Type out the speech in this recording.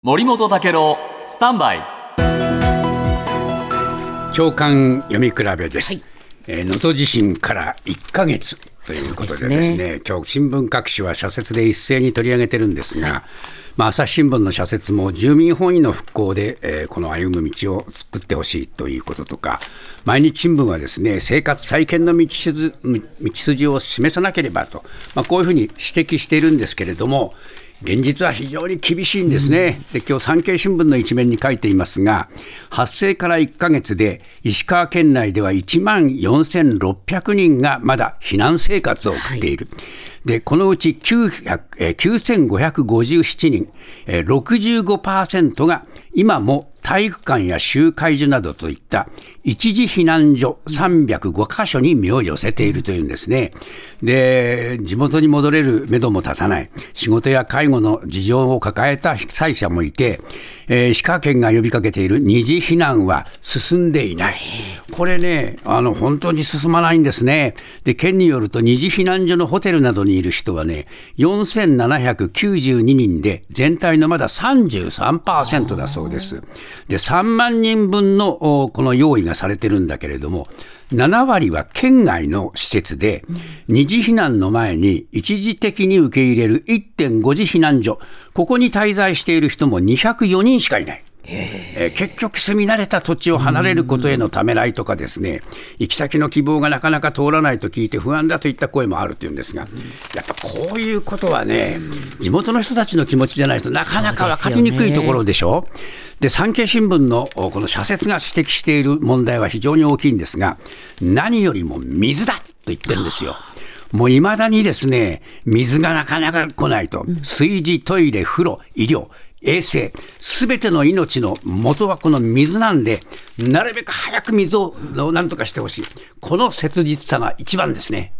森本武郎スタンバイ。長官読み比べです。えー能登地震から1ヶ月ということでですね、今日新聞各紙は社説で一斉に取り上げてるんですが、まあ、朝日新聞の社説も住民本位の復興で、えーこの歩む道を作ってほしいということとか、毎日新聞はですね、生活再建の道筋道筋を示さなければと、まあ、こういうふうに指摘しているんですけれども、現実は非常に厳しいんですね、で今日産経新聞の一面に書いていますが、発生から1ヶ月で、石川県内では1万4600人がまだ避難生活を送っている。でこのうち900えー9557人、えー65%が今も体育館や集会所などといった一時避難所305カ所に身を寄せているというんですね。で、地元に戻れる目処も立たない、仕事や介護の事情を抱えた被災者もいて、えー石川県が呼びかけている二次避難は進んでいない。これね、あの、本当に進まないんですね。で、県によると二次避難所のホテルなどにいる人はね、4792人で、全体のまだ33%だそうです。です。で、3万人分のこの用意がされてるんだけれども、7割は県外の施設で、二次避難の前に一時的に受け入れる1.5次避難所、ここに滞在している人も204人しかいない。えー結局、住み慣れた土地を離れることへのためらいとかですね、行き先の希望がなかなか通らないと聞いて不安だといった声もあるというんですが、やっぱこういうことはね、地元の人たちの気持ちじゃないとなかなか分かりにくいところでしょ。で産経新聞のおこの社説が指摘している問題は非常に大きいんですが、何よりも水だと言ってるんですよ。もういまだにですね、水がなかなか来ないと、炊事、トイレ、風呂、医療、衛生、すべての命の元はこの水なんで、なるべく早く水をなんとかしてほしい。この切実さが一番ですね。